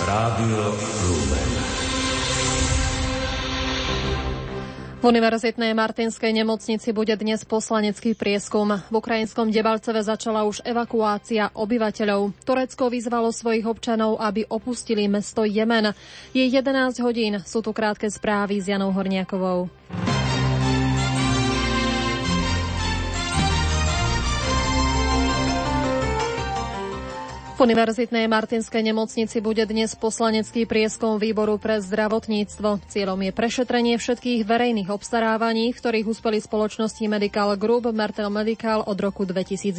Rádio Lumen. V Univerzitnej Martinskej nemocnici bude dnes poslanecký prieskum. V ukrajinskom Debalceve začala už evakuácia obyvateľov. Turecko vyzvalo svojich občanov, aby opustili mesto Jemen. Je 11 hodín, sú tu krátke správy s Janou Horniakovou. V Univerzitnej Martinskej nemocnici bude dnes poslanecký prieskom výboru pre zdravotníctvo. Cieľom je prešetrenie všetkých verejných obstarávaní, ktorých uspeli spoločnosti Medical Group Mertel Medical od roku 2010.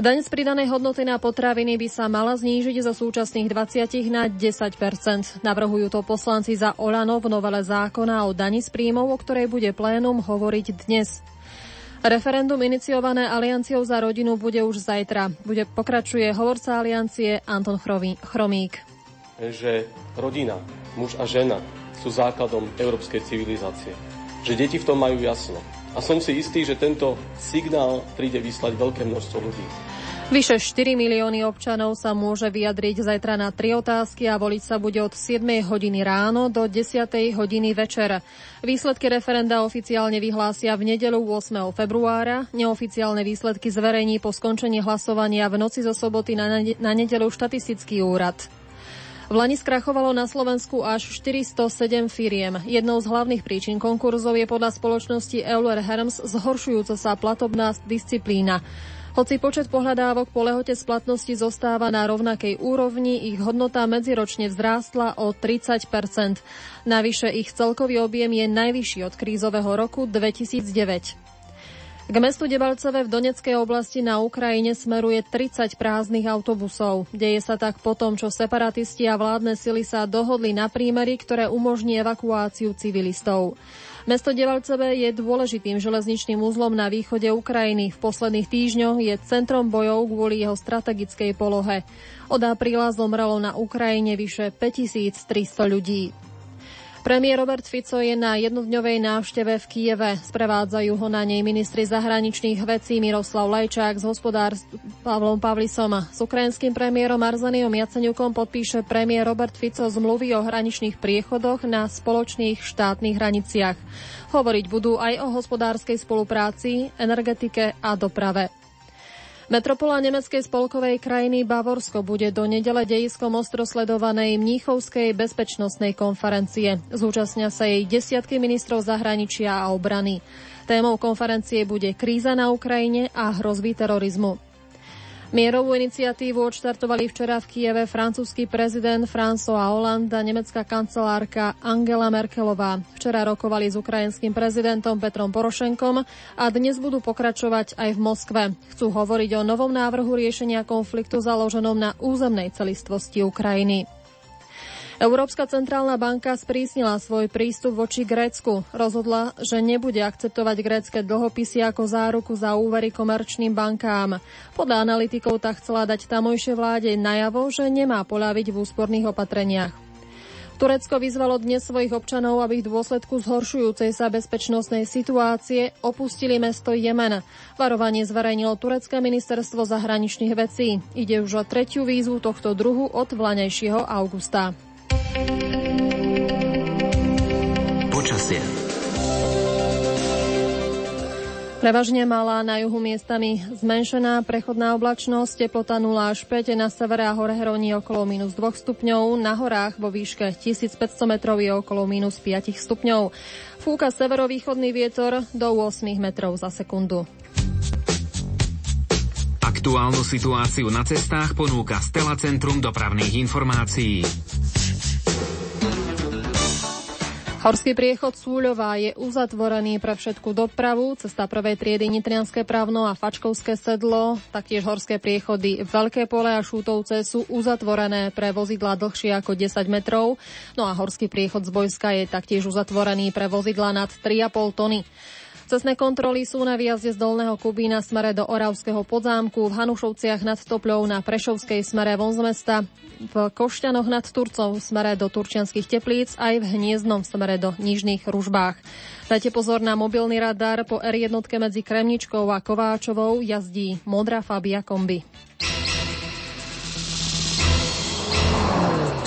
Daň z pridanej hodnoty na potraviny by sa mala znížiť zo súčasných 20 na 10% Navrhujú to poslanci za Olano v novele zákona o dani z príjmov, o ktorej bude plénum hovoriť dnes. Referendum iniciované Alianciou za rodinu bude už zajtra. Bude pokračuje hovorca Aliancie Anton Chromík. Že rodina, muž a žena sú základom európskej civilizácie. Že deti v tom majú jasno. A som si istý, že tento signál príde vyslať veľké množstvo ľudí. Vyše 4 milióny občanov sa môže vyjadriť zajtra na tri otázky a voliť sa bude od 7 hodiny ráno do 10 hodiny večer. Výsledky referenda oficiálne vyhlásia v nedelu 8. februára. Neoficiálne výsledky zverejní po skončení hlasovania v noci zo soboty na, na nedelu štatistický úrad. V Lani skrachovalo na Slovensku až 407 firiem. Jednou z hlavných príčin konkurzov je podľa spoločnosti Euler Herms zhoršujúca sa platobná disciplína. Hoci počet pohľadávok po lehote splatnosti zostáva na rovnakej úrovni, ich hodnota medziročne vzrástla o 30% Navyše ich celkový objem je najvyšší od krízového roku 2009. K mestu Debalceve v Doneckej oblasti na Ukrajine smeruje 30 prázdnych autobusov. Deje sa tak po tom, čo separatisti a vládne sily sa dohodli na prímery, ktoré umožní evakuáciu civilistov. Mesto Devalceve je dôležitým železničným úzlom na východe Ukrajiny. V posledných týždňoch je centrom bojov kvôli jeho strategickej polohe. Od apríla zomrelo na Ukrajine vyše 5300 ľudí. Premiér Robert Fico je na jednodňovej návšteve v Kieve. Sprevádzajú ho na nej ministri zahraničných vecí Miroslav Lajčák s hospodár Pavlom Pavlisom. S ukrajinským premiérom Arzaniom Jaceňukom podpíše premiér Robert Fico zmluvy o hraničných priechodoch na spoločných štátnych hraniciach. Hovoriť budú aj o hospodárskej spolupráci, energetike a doprave. Metropola nemeckej spolkovej krajiny Bavorsko bude do nedele dejiskom ostro sledovanej Mníchovskej bezpečnostnej konferencie. Zúčastnia sa jej desiatky ministrov zahraničia a obrany. Témou konferencie bude kríza na Ukrajine a hrozby terorizmu. Mierovú iniciatívu odštartovali včera v Kieve francúzsky prezident François Hollande a nemecká kancelárka Angela Merkelová. Včera rokovali s ukrajinským prezidentom Petrom Porošenkom a dnes budú pokračovať aj v Moskve. Chcú hovoriť o novom návrhu riešenia konfliktu založenom na územnej celistvosti Ukrajiny. Európska centrálna banka sprísnila svoj prístup voči Grécku. Rozhodla, že nebude akceptovať grécke dlhopisy ako záruku za úvery komerčným bankám. Podľa analytikov tak chcela dať tamojšej vláde najavo, že nemá poľaviť v úsporných opatreniach. Turecko vyzvalo dnes svojich občanov, aby v dôsledku zhoršujúcej sa bezpečnostnej situácie opustili mesto Jemen. Varovanie zverejnilo turecké ministerstvo zahraničných vecí. Ide už o tretiu výzvu tohto druhu od vlanejšieho augusta. Počasie. Prevažne malá na juhu miestami zmenšená prechodná oblačnosť, teplota 0 až 5, na severe a hore hroní okolo minus 2 stupňov, na horách vo výške 1500 metrov je okolo minus 5 stupňov. Fúka severovýchodný vietor do 8 metrov za sekundu. Aktuálnu situáciu na cestách ponúka Stela Centrum dopravných informácií. Horský priechod Súľová je uzatvorený pre všetku dopravu. Cesta prvej triedy Nitrianské právno a Fačkovské sedlo, taktiež horské priechody Veľké pole a Šútovce sú uzatvorené pre vozidla dlhšie ako 10 metrov. No a horský priechod z Bojska je taktiež uzatvorený pre vozidla nad 3,5 tony. Cestné kontroly sú na výjazde z Dolného Kubína smere do Oravského podzámku, v Hanušovciach nad Topľou na Prešovskej smere von z mesta, v Košťanoch nad Turcov smere do Turčianských teplíc aj v Hniezdnom smere do Nižných Ružbách. Dajte pozor na mobilný radar po R1 medzi Kremničkou a Kováčovou jazdí modrá Fabia kombi.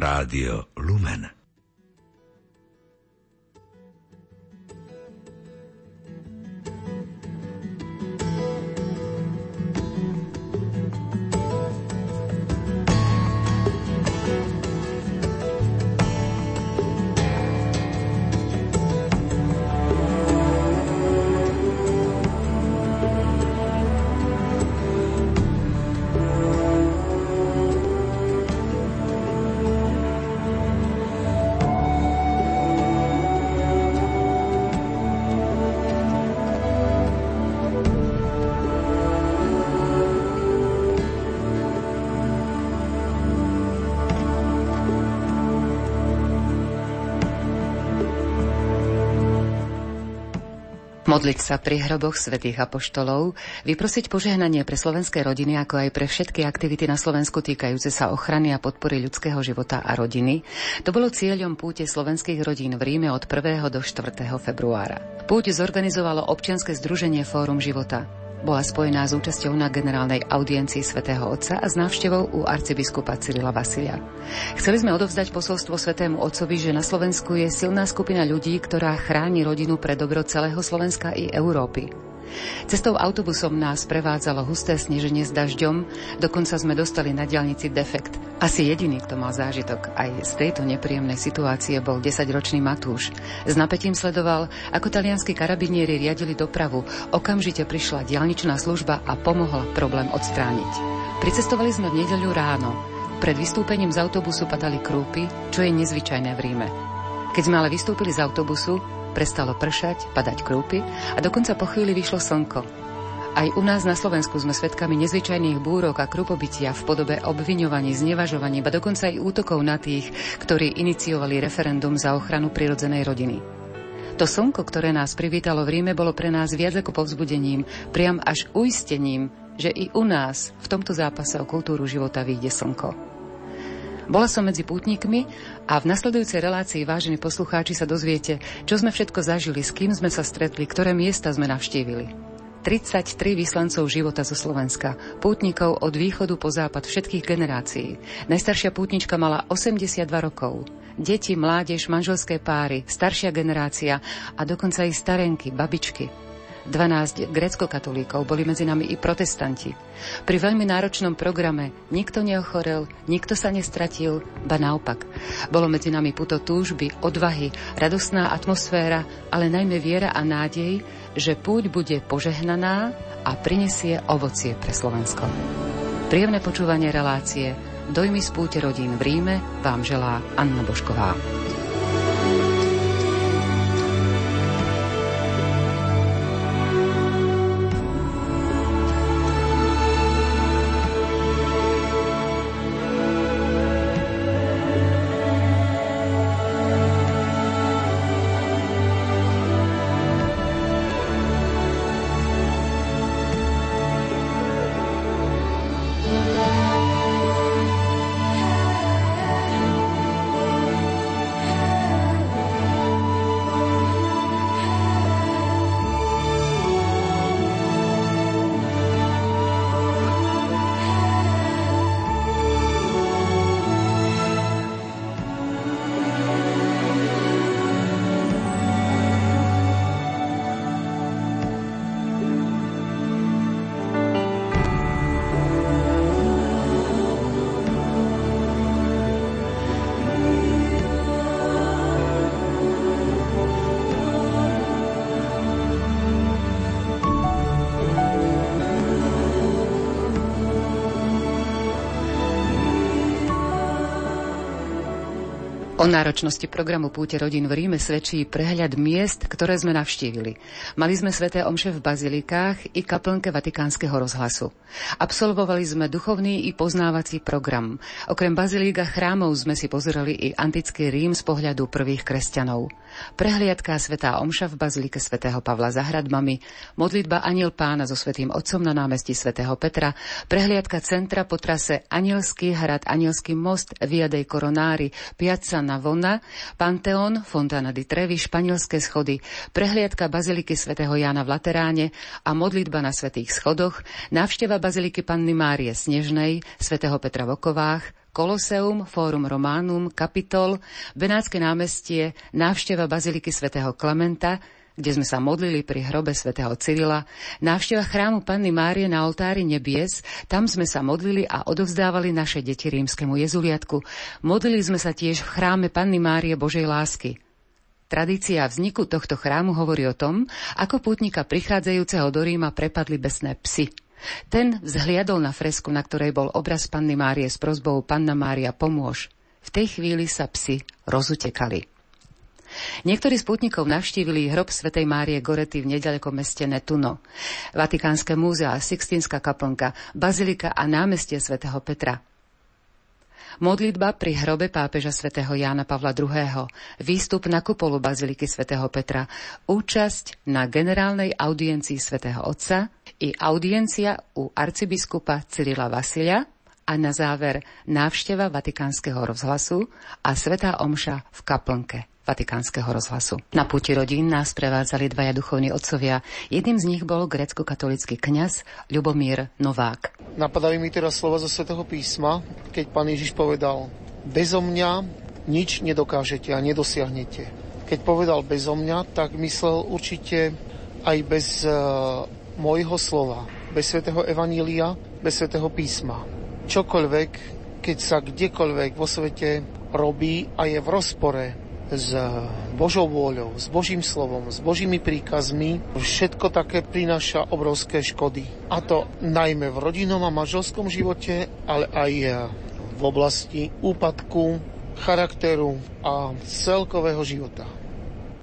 Rádio Lumen. Modliť sa pri hroboch svätých apoštolov, vyprosiť požehnanie pre slovenské rodiny, ako aj pre všetky aktivity na Slovensku týkajúce sa ochrany a podpory ľudského života a rodiny, to bolo cieľom púte slovenských rodín v Ríme od 1. do 4. februára. Púť zorganizovalo občianske združenie Fórum života. Bola spojená s účasťou na generálnej audiencii svätého Otca a s návštevou u arcibiskupa Cyrila Vasilia. Chceli sme odovzdať posolstvo svätému Otcovi, že na Slovensku je silná skupina ľudí, ktorá chráni rodinu pre dobro celého Slovenska i Európy. Cestou autobusom nás prevádzalo husté sneženie s dažďom, dokonca sme dostali na diálnici defekt. Asi jediný, kto mal zážitok aj z tejto nepríjemnej situácie, bol 10-ročný Matúš. S napätím sledoval, ako talianskí karabinieri riadili dopravu. Okamžite prišla diálničná služba a pomohla problém odstrániť. Pricestovali sme v nedeľu ráno. Pred vystúpením z autobusu padali krúpy, čo je nezvyčajné v Ríme. Keď sme ale vystúpili z autobusu, Prestalo pršať, padať krúpy a dokonca po chvíli vyšlo slnko. Aj u nás na Slovensku sme svedkami nezvyčajných búrok a krupobytia v podobe obviňovaní, znevažovaní, ba dokonca aj útokov na tých, ktorí iniciovali referendum za ochranu prirodzenej rodiny. To slnko, ktoré nás privítalo v Ríme, bolo pre nás viac ako povzbudením, priam až uistením, že i u nás v tomto zápase o kultúru života vyjde slnko. Bola som medzi pútnikmi a v nasledujúcej relácii, vážení poslucháči, sa dozviete, čo sme všetko zažili, s kým sme sa stretli, ktoré miesta sme navštívili. 33 vyslancov života zo Slovenska, pútnikov od východu po západ všetkých generácií. Najstaršia pútnička mala 82 rokov. Deti, mládež, manželské páry, staršia generácia a dokonca aj starenky, babičky. 12 grecko-katolíkov, boli medzi nami i protestanti. Pri veľmi náročnom programe nikto neochorel, nikto sa nestratil, ba naopak. Bolo medzi nami puto túžby, odvahy, radostná atmosféra, ale najmä viera a nádej, že púť bude požehnaná a prinesie ovocie pre Slovensko. Príjemné počúvanie relácie Dojmy z púte rodín v Ríme vám želá Anna Bošková. O náročnosti programu Púte rodín v Ríme svedčí prehľad miest, ktoré sme navštívili. Mali sme sveté omše v bazilikách i kaplnke Vatikánskeho rozhlasu. Absolvovali sme duchovný i poznávací program. Okrem bazilík a chrámov sme si pozreli i antický Rím z pohľadu prvých kresťanov. Prehliadka Svetá Omša v Bazilike svätého Pavla za hradbami, modlitba Aniel Pána so Svetým Otcom na námestí svätého Petra, prehliadka centra po trase Anielský hrad, Anielský most, Via dei Coronári, Piazza Navona, Panteón, Fontana di Trevi, Španielské schody, prehliadka Baziliky svätého Jána v Lateráne a modlitba na Svetých schodoch, návšteva Baziliky Panny Márie Snežnej, svätého Petra v Okovách, Koloseum, Fórum Románum, Kapitol, Benátske námestie, návšteva Baziliky svätého Klementa, kde sme sa modlili pri hrobe svätého Cyrila, návšteva chrámu Panny Márie na oltári nebies, tam sme sa modlili a odovzdávali naše deti rímskemu jezuliatku. Modlili sme sa tiež v chráme Panny Márie Božej lásky. Tradícia vzniku tohto chrámu hovorí o tom, ako pútnika prichádzajúceho do Ríma prepadli besné psy. Ten vzhliadol na fresku, na ktorej bol obraz Panny Márie s prozbou Panna Mária pomôž. V tej chvíli sa psi rozutekali. Niektorí z putníkov navštívili hrob svätej Márie Gorety v nedalekom meste Netuno, Vatikánske múzea, Sixtínska kaplnka, Bazilika a námestie svätého Petra. Modlitba pri hrobe pápeža svätého Jána Pavla II. Výstup na kupolu Baziliky svätého Petra. Účasť na generálnej audiencii svätého Otca i audiencia u arcibiskupa Cyrila Vasilia a na záver návšteva Vatikánskeho rozhlasu a Svetá Omša v kaplnke. Vatikánskeho rozhlasu. Na puti rodín nás prevádzali dvaja duchovní otcovia. Jedným z nich bol grecko-katolický kňaz Ľubomír Novák. Napadajú mi teraz slova zo svätého písma, keď pán Ježiš povedal, bezo mňa nič nedokážete a nedosiahnete. Keď povedal bezo mňa, tak myslel určite aj bez uh, môjho slova, bez svätého Evanília, bez svätého písma. Čokoľvek, keď sa kdekoľvek vo svete robí a je v rozpore s Božou vôľou, s Božím slovom, s Božími príkazmi, všetko také prináša obrovské škody. A to najmä v rodinnom a manželskom živote, ale aj v oblasti úpadku, charakteru a celkového života.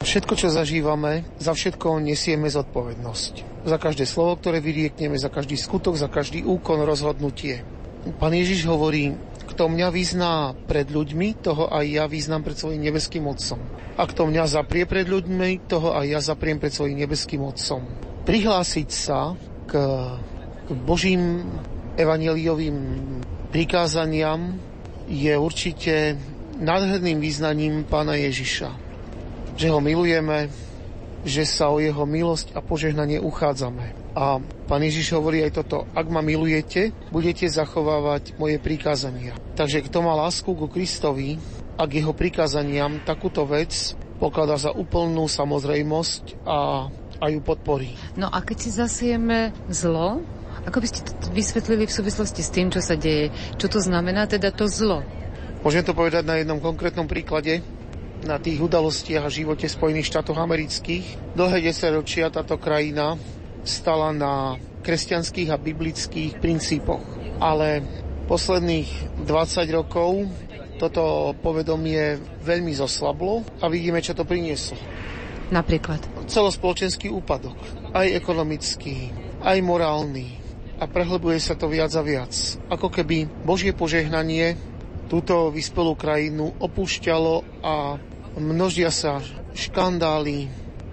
Všetko, čo zažívame, za všetko nesieme zodpovednosť za každé slovo, ktoré vyriekneme, za každý skutok, za každý úkon, rozhodnutie. Pán Ježiš hovorí, kto mňa vyzná pred ľuďmi, toho aj ja vyznám pred svojim nebeským Otcom. A kto mňa zaprie pred ľuďmi, toho aj ja zapriem pred svojim nebeským Otcom. Prihlásiť sa k, k Božím evaneliovým prikázaniam je určite nádherným význaním pána Ježiša. Že ho milujeme, že sa o jeho milosť a požehnanie uchádzame. A pán Ježiš hovorí aj toto, ak ma milujete, budete zachovávať moje prikázania. Takže kto má lásku ku Kristovi a k jeho prikázaniam, takúto vec pokladá za úplnú samozrejmosť a, a ju podporí. No a keď si zasieme zlo, ako by ste to vysvetlili v súvislosti s tým, čo sa deje? Čo to znamená teda to zlo? Môžem to povedať na jednom konkrétnom príklade na tých udalostiach a živote Spojených štátov amerických. Dlhé desaťročia táto krajina stala na kresťanských a biblických princípoch. Ale posledných 20 rokov toto povedomie veľmi zoslablo a vidíme, čo to prinieslo. Napríklad? Celospoločenský úpadok, aj ekonomický, aj morálny. A prehlbuje sa to viac a viac. Ako keby Božie požehnanie túto vyspelú krajinu opúšťalo a množia sa škandály,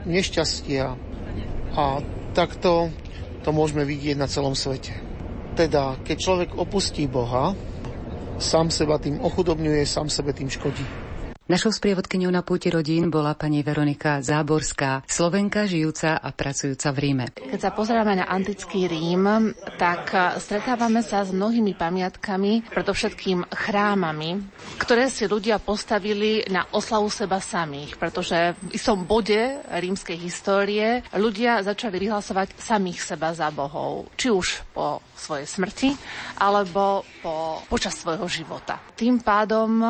nešťastia a takto to môžeme vidieť na celom svete. Teda, keď človek opustí Boha, sám seba tým ochudobňuje, sám sebe tým škodí. Našou sprievodkyňou na púti rodín bola pani Veronika Záborská, Slovenka žijúca a pracujúca v Ríme. Keď sa pozeráme na antický Rím, tak stretávame sa s mnohými pamiatkami, predovšetkým chrámami, ktoré si ľudia postavili na oslavu seba samých, pretože v istom bode rímskej histórie ľudia začali vyhlasovať samých seba za bohov, či už po svojej smrti, alebo po, počas svojho života. Tým pádom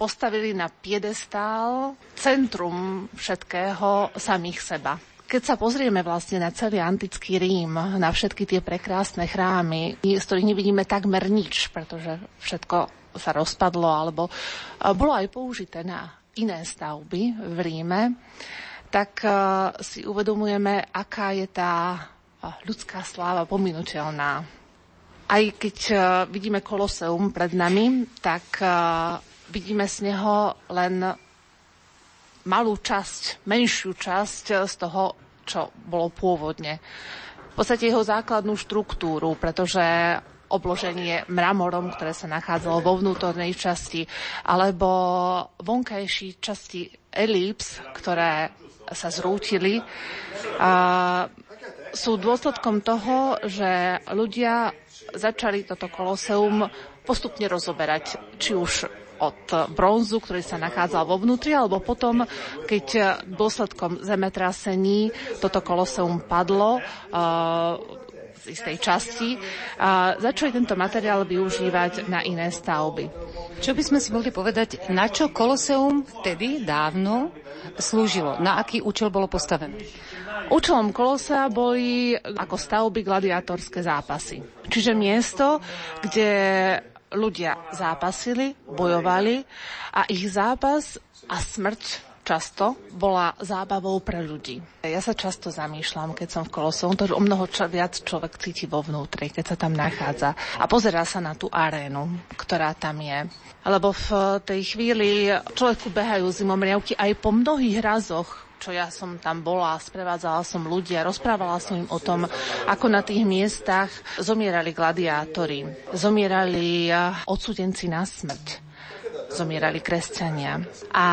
postavili na piedestál centrum všetkého samých seba. Keď sa pozrieme vlastne na celý antický Rím, na všetky tie prekrásne chrámy, z ktorých nevidíme takmer nič, pretože všetko sa rozpadlo alebo bolo aj použité na iné stavby v Ríme, tak si uvedomujeme, aká je tá ľudská sláva pominuteľná. Aj keď vidíme koloseum pred nami, tak vidíme z neho len malú časť, menšiu časť z toho, čo bolo pôvodne. V podstate jeho základnú štruktúru, pretože obloženie mramorom, ktoré sa nachádzalo vo vnútornej časti, alebo vonkajší časti elips, ktoré sa zrútili, a sú dôsledkom toho, že ľudia začali toto koloseum postupne rozoberať, či už od bronzu, ktorý sa nachádzal vo vnútri, alebo potom, keď dôsledkom zemetrasení toto koloseum padlo, z istej časti, a začali tento materiál využívať na iné stavby. Čo by sme si mohli povedať, na čo Koloseum vtedy dávno slúžilo? Na aký účel bolo postavené? Účelom Kolosea boli ako stavby gladiátorské zápasy. Čiže miesto, kde ľudia zápasili, bojovali a ich zápas a smrť často bola zábavou pre ľudí. Ja sa často zamýšľam, keď som v Koloseum, to o mnoho čo, viac človek cíti vo vnútri, keď sa tam nachádza a pozerá sa na tú arénu, ktorá tam je. Lebo v tej chvíli človeku behajú zimomriavky aj po mnohých razoch, čo ja som tam bola, sprevádzala som ľudia, rozprávala som im o tom, ako na tých miestach zomierali gladiátori, zomierali odsudenci na smrť zomierali kresťania. A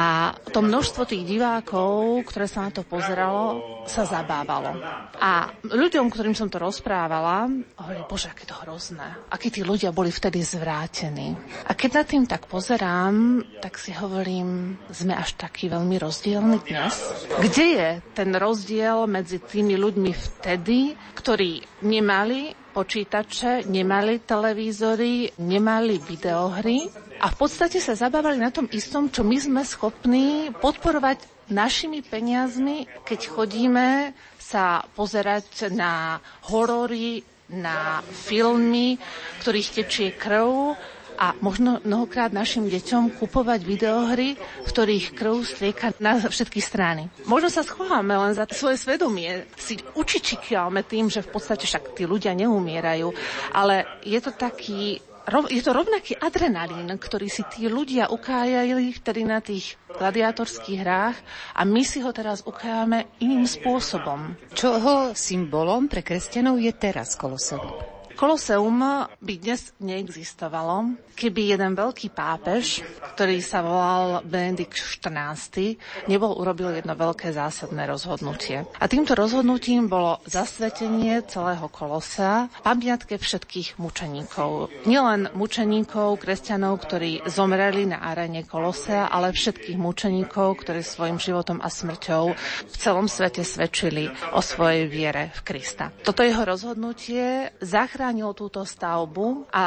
to množstvo tých divákov, ktoré sa na to pozeralo, sa zabávalo. A ľuďom, ktorým som to rozprávala, hovorili, bože, aké to hrozné. Akí tí ľudia boli vtedy zvrátení. A keď na tým tak pozerám, tak si hovorím, sme až taký veľmi rozdielni dnes. Kde je ten rozdiel medzi tými ľuďmi vtedy, ktorí nemali počítače, nemali televízory, nemali videohry a v podstate sa zabávali na tom istom, čo my sme schopní podporovať našimi peniazmi, keď chodíme sa pozerať na horory, na filmy, ktorých tečie krv, a možno mnohokrát našim deťom kupovať videohry, v ktorých krv strieka na všetky strany. Možno sa schováme len za svoje svedomie, si učičikiame tým, že v podstate však tí ľudia neumierajú, ale je to taký je to rovnaký adrenalín, ktorý si tí ľudia ukájali vtedy na tých gladiátorských hrách a my si ho teraz ukájame iným spôsobom. Čoho symbolom pre kresťanov je teraz Koloseum? Koloseum by dnes neexistovalo, keby jeden veľký pápež, ktorý sa volal Benedikt XIV, nebol urobil jedno veľké zásadné rozhodnutie. A týmto rozhodnutím bolo zasvetenie celého Kolosea, pamiatke všetkých mučeníkov. Nielen mučeníkov, kresťanov, ktorí zomreli na arene Kolosea, ale všetkých mučeníkov, ktorí svojim životom a smrťou v celom svete svedčili o svojej viere v Krista. Toto jeho rozhodnutie zachránilo zachránilo túto stavbu a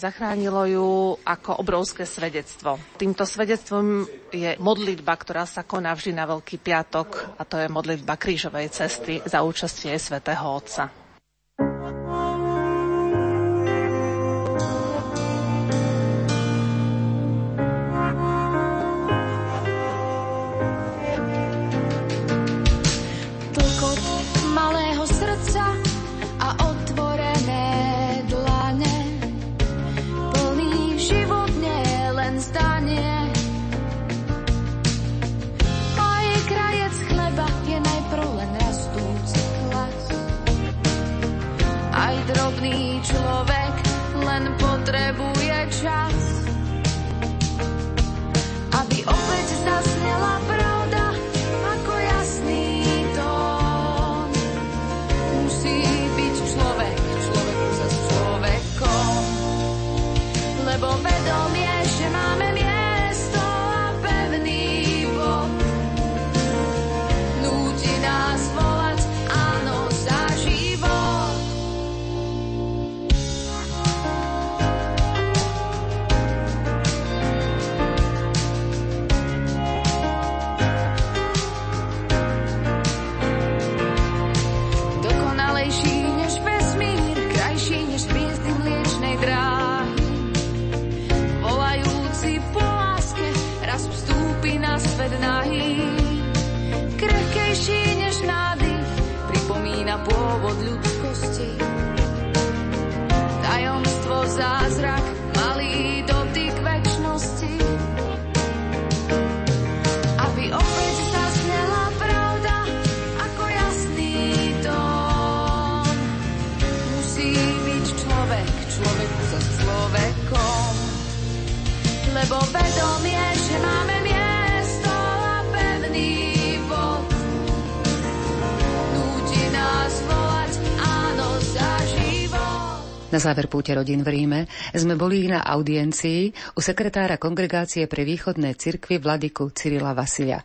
zachránilo ju ako obrovské svedectvo. Týmto svedectvom je modlitba, ktorá sa koná vždy na Veľký piatok a to je modlitba krížovej cesty za účastie svätého Otca. len potrebuje čas. Na záver púte rodín v Ríme sme boli na audiencii u sekretára Kongregácie pre východné cirkvy Vladiku Cyrila Vasilia.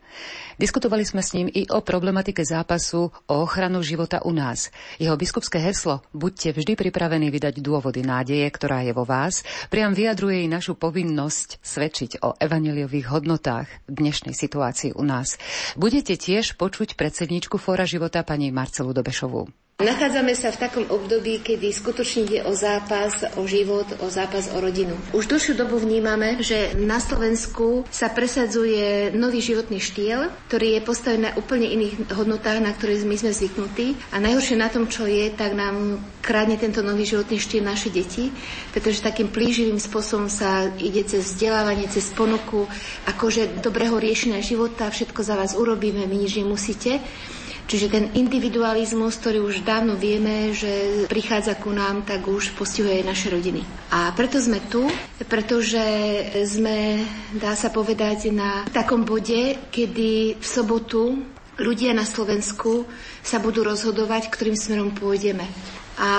Diskutovali sme s ním i o problematike zápasu o ochranu života u nás. Jeho biskupské heslo Buďte vždy pripravení vydať dôvody nádeje, ktorá je vo vás, priam vyjadruje i našu povinnosť svedčiť o evaneliových hodnotách v dnešnej situácii u nás. Budete tiež počuť predsedničku Fóra života pani Marcelu Dobešovú. Nachádzame sa v takom období, kedy skutočne ide o zápas, o život, o zápas o rodinu. Už dlhšiu dobu vnímame, že na Slovensku sa presadzuje nový životný štýl, ktorý je postavený na úplne iných hodnotách, na ktoré my sme zvyknutí. A najhoršie na tom, čo je, tak nám krádne tento nový životný štýl naše deti, pretože takým plíživým spôsobom sa ide cez vzdelávanie, cez ponuku, akože dobrého riešenia života, všetko za vás urobíme, my nič nemusíte. Čiže ten individualizmus, ktorý už dávno vieme, že prichádza ku nám, tak už postihuje naše rodiny. A preto sme tu, pretože sme, dá sa povedať, na takom bode, kedy v sobotu ľudia na Slovensku sa budú rozhodovať, ktorým smerom pôjdeme. A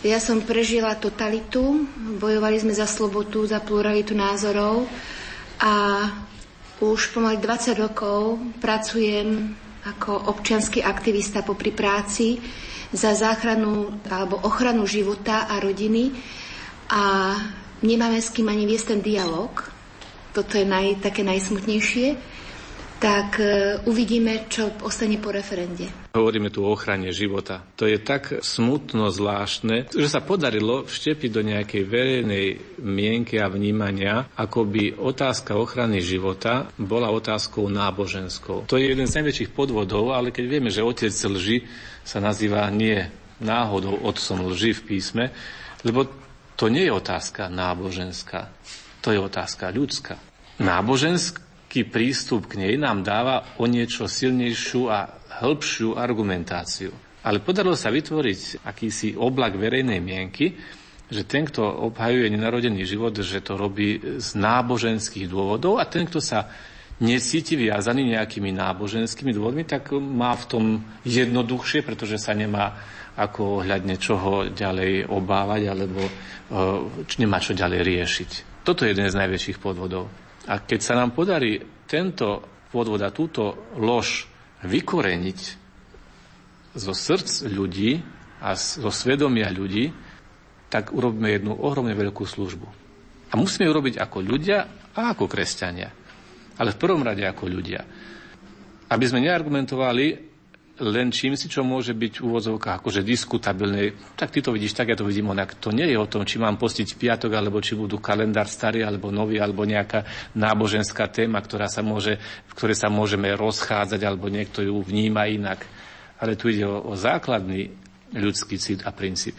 ja som prežila totalitu, bojovali sme za slobodu, za pluralitu názorov a už pomaly 20 rokov pracujem ako občianský aktivista popri práci za záchranu alebo ochranu života a rodiny a nemáme s kým ani viesť ten dialog. Toto je naj, také najsmutnejšie tak e, uvidíme, čo ostane po referende. Hovoríme tu o ochrane života. To je tak smutno zvláštne, že sa podarilo vštepiť do nejakej verejnej mienky a vnímania, ako by otázka ochrany života bola otázkou náboženskou. To je jeden z najväčších podvodov, ale keď vieme, že otec lži sa nazýva nie náhodou otcom lži v písme, lebo to nie je otázka náboženská, to je otázka ľudská. Náboženská taký prístup k nej nám dáva o niečo silnejšiu a hĺbšiu argumentáciu. Ale podarilo sa vytvoriť akýsi oblak verejnej mienky, že ten, kto obhajuje nenarodený život, že to robí z náboženských dôvodov a ten, kto sa necíti viazaný nejakými náboženskými dôvodmi, tak má v tom jednoduchšie, pretože sa nemá ako ohľadne čoho ďalej obávať alebo uh, nemá čo ďalej riešiť. Toto je jeden z najväčších podvodov. A keď sa nám podarí tento podvod a túto lož vykoreniť zo srdc ľudí a zo svedomia ľudí, tak urobíme jednu ohromne veľkú službu. A musíme ju robiť ako ľudia a ako kresťania. Ale v prvom rade ako ľudia. Aby sme neargumentovali len čím si, čo môže byť v úvodzovkách akože diskutabilné. Tak ty to vidíš tak, ja to vidím onak. To nie je o tom, či mám postiť piatok, alebo či budú kalendár starý, alebo nový, alebo nejaká náboženská téma, ktorá sa môže, v ktorej sa môžeme rozchádzať, alebo niekto ju vníma inak. Ale tu ide o, o základný ľudský cit a princíp.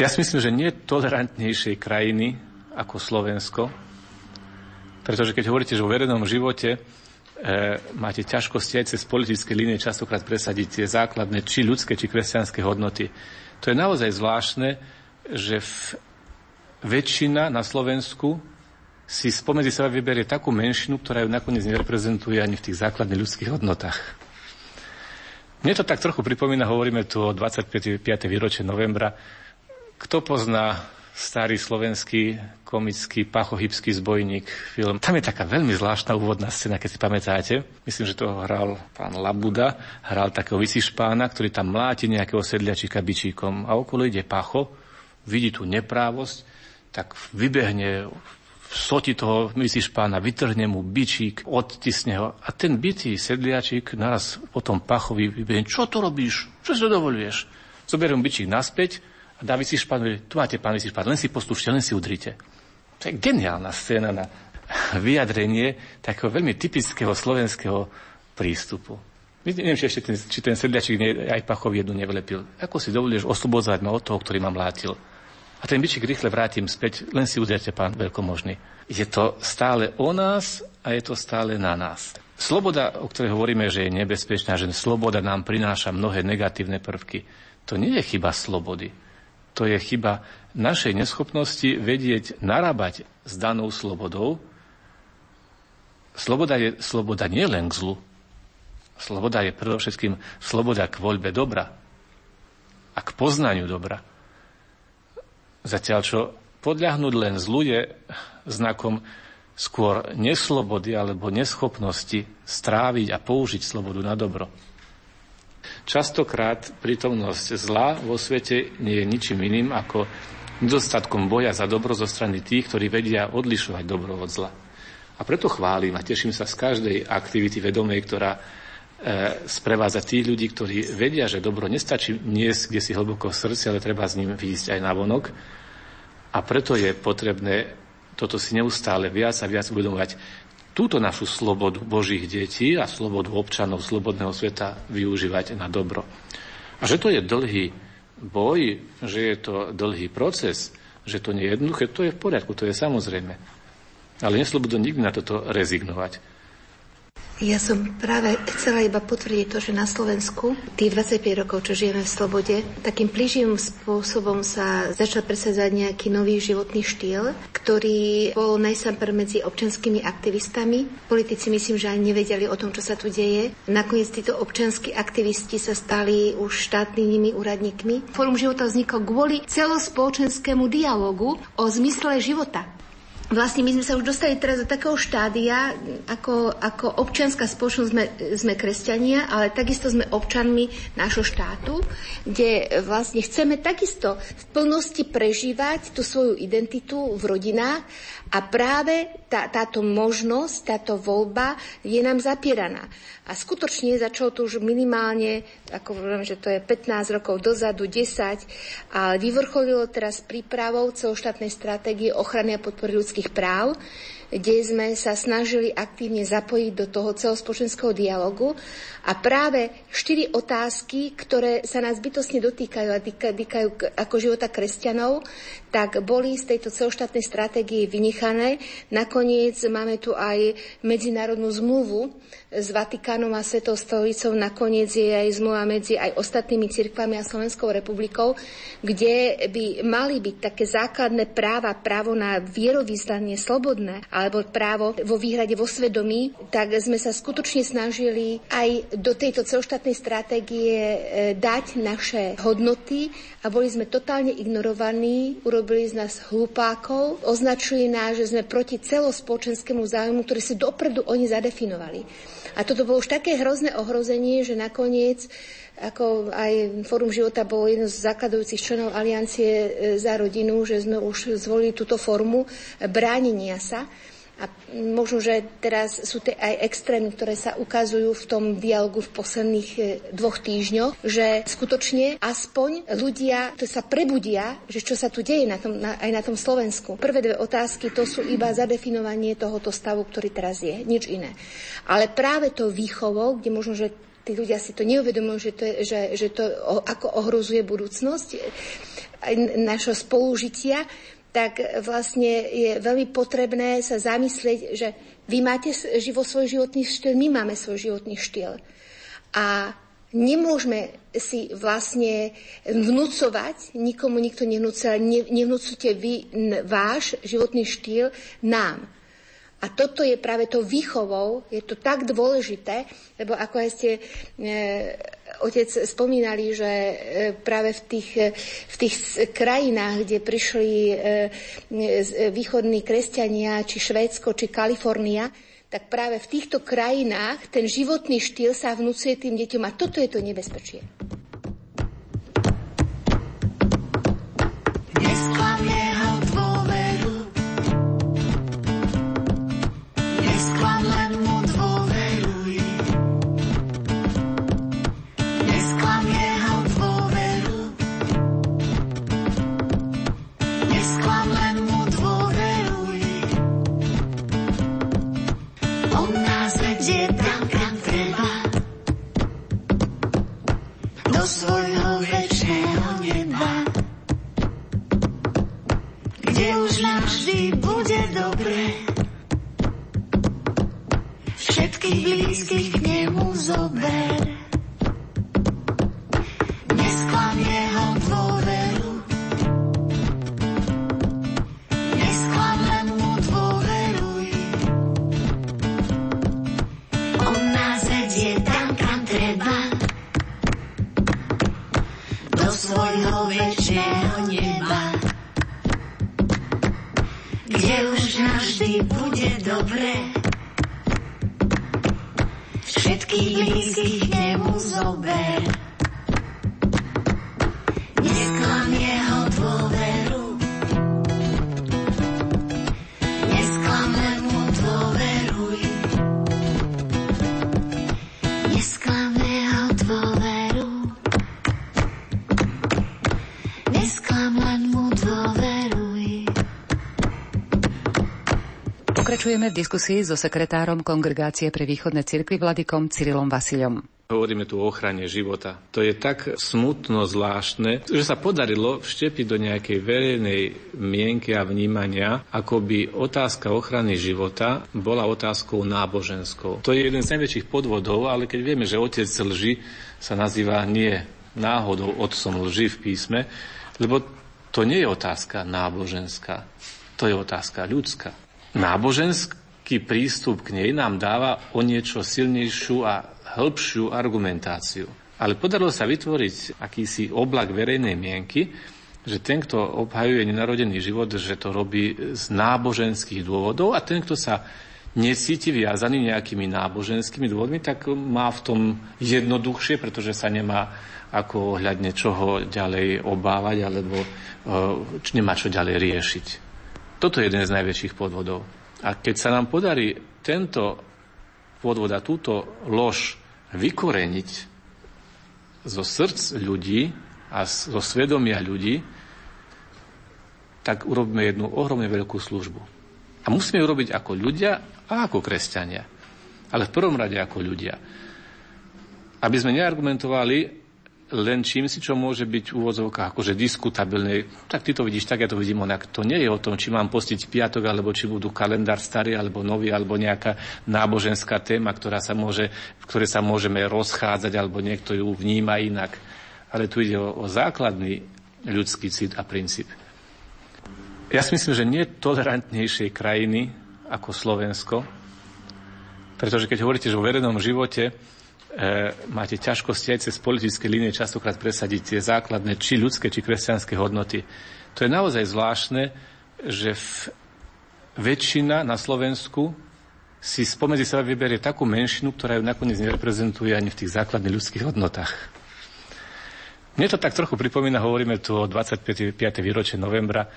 Ja si myslím, že nie tolerantnejšej krajiny ako Slovensko, pretože keď hovoríte, že o verejnom živote máte ťažkosti aj cez politické línie častokrát presadiť tie základné, či ľudské, či kresťanské hodnoty. To je naozaj zvláštne, že v, väčšina na Slovensku si spomedzi seba vyberie takú menšinu, ktorá ju nakoniec nereprezentuje ani v tých základných ľudských hodnotách. Mne to tak trochu pripomína, hovoríme tu o 25. výročie novembra. Kto pozná starý slovenský komický pachohybský zbojník film. Tam je taká veľmi zvláštna úvodná scéna, keď si pamätáte. Myslím, že to hral pán Labuda, hral takého vysišpána, ktorý tam mláti nejakého sedliačika bičíkom a okolo ide pacho, vidí tú neprávosť, tak vybehne soti toho vysišpána, vytrhne mu bičík, odtisne ho a ten bytý sedliačik naraz potom pachovi vybehne, čo to robíš? Čo si dovoluješ? Zoberiem bičík naspäť, a David si španuje, tu máte pán Vysišpán, len si postúšte, len si udrite. To je geniálna scéna na vyjadrenie takého veľmi typického slovenského prístupu. Neviem, či ešte ten, či ten sedliačik nie, aj pachov jednu nevelepil. Ako si dovolíš oslobodzovať ma od toho, ktorý ma mlátil? A ten bičik rýchle vrátim späť, len si uderte, pán veľkomožný. Je to stále o nás a je to stále na nás. Sloboda, o ktorej hovoríme, že je nebezpečná, že sloboda nám prináša mnohé negatívne prvky, to nie je chyba slobody. To je chyba našej neschopnosti vedieť narábať s danou slobodou. Sloboda je sloboda nie len k zlu. Sloboda je predovšetkým sloboda k voľbe dobra a k poznaniu dobra. Zatiaľ, čo podľahnúť len zlu je znakom skôr neslobody alebo neschopnosti stráviť a použiť slobodu na dobro. Častokrát prítomnosť zla vo svete nie je ničím iným ako nedostatkom boja za dobro zo strany tých, ktorí vedia odlišovať dobro od zla. A preto chválim a teším sa z každej aktivity vedomej, ktorá e, sprevádza tých ľudí, ktorí vedia, že dobro nestačí niesť kde si hlboko v srdci, ale treba s ním výjsť aj na vonok. A preto je potrebné toto si neustále viac a viac uvedomovať. Túto našu slobodu Božích detí a slobodu občanov slobodného sveta využívať na dobro. A že to je dlhý boj, že je to dlhý proces, že to nie je jednoduché, to je v poriadku, to je samozrejme. Ale neslobodno nikdy na toto rezignovať. Ja som práve chcela iba potvrdiť to, že na Slovensku tých 25 rokov, čo žijeme v slobode, takým plíživým spôsobom sa začal presadzať nejaký nový životný štýl, ktorý bol najsamper medzi občanskými aktivistami. Politici myslím, že ani nevedeli o tom, čo sa tu deje. Nakoniec títo občanskí aktivisti sa stali už štátnymi úradníkmi. Fórum života vzniklo kvôli celospoločenskému dialogu o zmysle života. Vlastne my sme sa už dostali teraz do takého štádia, ako, ako občianská spoločnosť sme, sme kresťania, ale takisto sme občanmi nášho štátu, kde vlastne chceme takisto v plnosti prežívať tú svoju identitu v rodinách a práve tá, táto možnosť, táto voľba je nám zapieraná. A skutočne začalo to už minimálne, ako hovorím, že to je 15 rokov dozadu, 10, ale vyvrcholilo teraz prípravou celoštátnej stratégie ochrany a podpory ľudských práv, kde sme sa snažili aktívne zapojiť do toho celospočenského dialogu a práve štyri otázky, ktoré sa nás bytosne dotýkajú a týkajú ako života kresťanov, tak boli z tejto celoštátnej stratégie vynechané. Nakoniec máme tu aj medzinárodnú zmluvu s Vatikánom a Svetou stolicou. Nakoniec je aj zmluva medzi aj ostatnými cirkvami a Slovenskou republikou, kde by mali byť také základné práva, právo na vierovýznanie slobodné, alebo právo vo výhrade vo svedomí, tak sme sa skutočne snažili aj do tejto celoštátnej stratégie e, dať naše hodnoty a boli sme totálne ignorovaní, urobili z nás hlupákov, označili nás, že sme proti celospoločenskému záujmu, ktorý si dopredu oni zadefinovali. A toto bolo už také hrozné ohrozenie, že nakoniec ako aj Fórum života bolo jedno z zakladujúcich členov Aliancie e, za rodinu, že sme už zvolili túto formu bránenia sa. A možno, že teraz sú tie aj extrémy, ktoré sa ukazujú v tom dialogu v posledných e, dvoch týždňoch, že skutočne aspoň ľudia to sa prebudia, že čo sa tu deje na tom, na, aj na tom Slovensku. Prvé dve otázky to sú iba zadefinovanie tohoto stavu, ktorý teraz je, nič iné. Ale práve to výchovou, kde možno, že tí ľudia si to neuvedomujú, že to, je, že, že to ako ohrozuje budúcnosť e, našho spolužitia, tak vlastne je veľmi potrebné sa zamyslieť, že vy máte živo svoj životný štýl, my máme svoj životný štýl. A nemôžeme si vlastne vnúcovať, nikomu nikto nevnúca, nevnúcujte vy váš životný štýl nám. A toto je práve to výchovou, je to tak dôležité, lebo ako aj ste e, otec spomínali, že e, práve v tých, e, v tých krajinách, kde prišli e, východní kresťania, či Švédsko, či Kalifornia, tak práve v týchto krajinách ten životný štýl sa vnúcuje tým deťom a toto je to nebezpečie. Do svojho väčšného neba. Kde už navždy bude dobre. Všetkých blízkych k nemu zober. Väčšieho neba. Kde už navždy bude dobre. Všetkých blízkych nemu zober. Pokračujeme v diskusii so sekretárom Kongregácie pre východné cirkvy Vladikom Cyrilom Vasilom. Hovoríme tu o ochrane života. To je tak smutno zvláštne, že sa podarilo vštepiť do nejakej verejnej mienky a vnímania, ako by otázka ochrany života bola otázkou náboženskou. To je jeden z najväčších podvodov, ale keď vieme, že otec lži sa nazýva nie náhodou otcom lži v písme, lebo to nie je otázka náboženská, to je otázka ľudská. Náboženský prístup k nej nám dáva o niečo silnejšiu a hĺbšiu argumentáciu. Ale podarilo sa vytvoriť akýsi oblak verejnej mienky, že ten, kto obhajuje nenarodený život, že to robí z náboženských dôvodov a ten, kto sa necíti viazaný nejakými náboženskými dôvodmi, tak má v tom jednoduchšie, pretože sa nemá ako ohľadne čoho ďalej obávať alebo uh, nemá čo ďalej riešiť. Toto je jeden z najväčších podvodov. A keď sa nám podarí tento podvod a túto lož vykoreniť zo srdc ľudí a zo svedomia ľudí, tak urobíme jednu ohromne veľkú službu. A musíme ju robiť ako ľudia a ako kresťania. Ale v prvom rade ako ľudia. Aby sme neargumentovali len čím si, čo môže byť v úvodzovkách akože diskutabilné. Tak ty to vidíš tak, ja to vidím onak. To nie je o tom, či mám postiť piatok, alebo či budú kalendár starý, alebo nový, alebo nejaká náboženská téma, ktorá sa môže, v ktorej sa môžeme rozchádzať, alebo niekto ju vníma inak. Ale tu ide o, o základný ľudský cit a princíp. Ja si myslím, že nie tolerantnejšej krajiny ako Slovensko, pretože keď hovoríte, že vo verejnom živote máte ťažkosti aj cez politické línie častokrát presadiť tie základné, či ľudské, či kresťanské hodnoty. To je naozaj zvláštne, že v, väčšina na Slovensku si spomedzi seba vyberie takú menšinu, ktorá ju nakoniec nereprezentuje ani v tých základných ľudských hodnotách. Mne to tak trochu pripomína, hovoríme tu o 25. výročie novembra.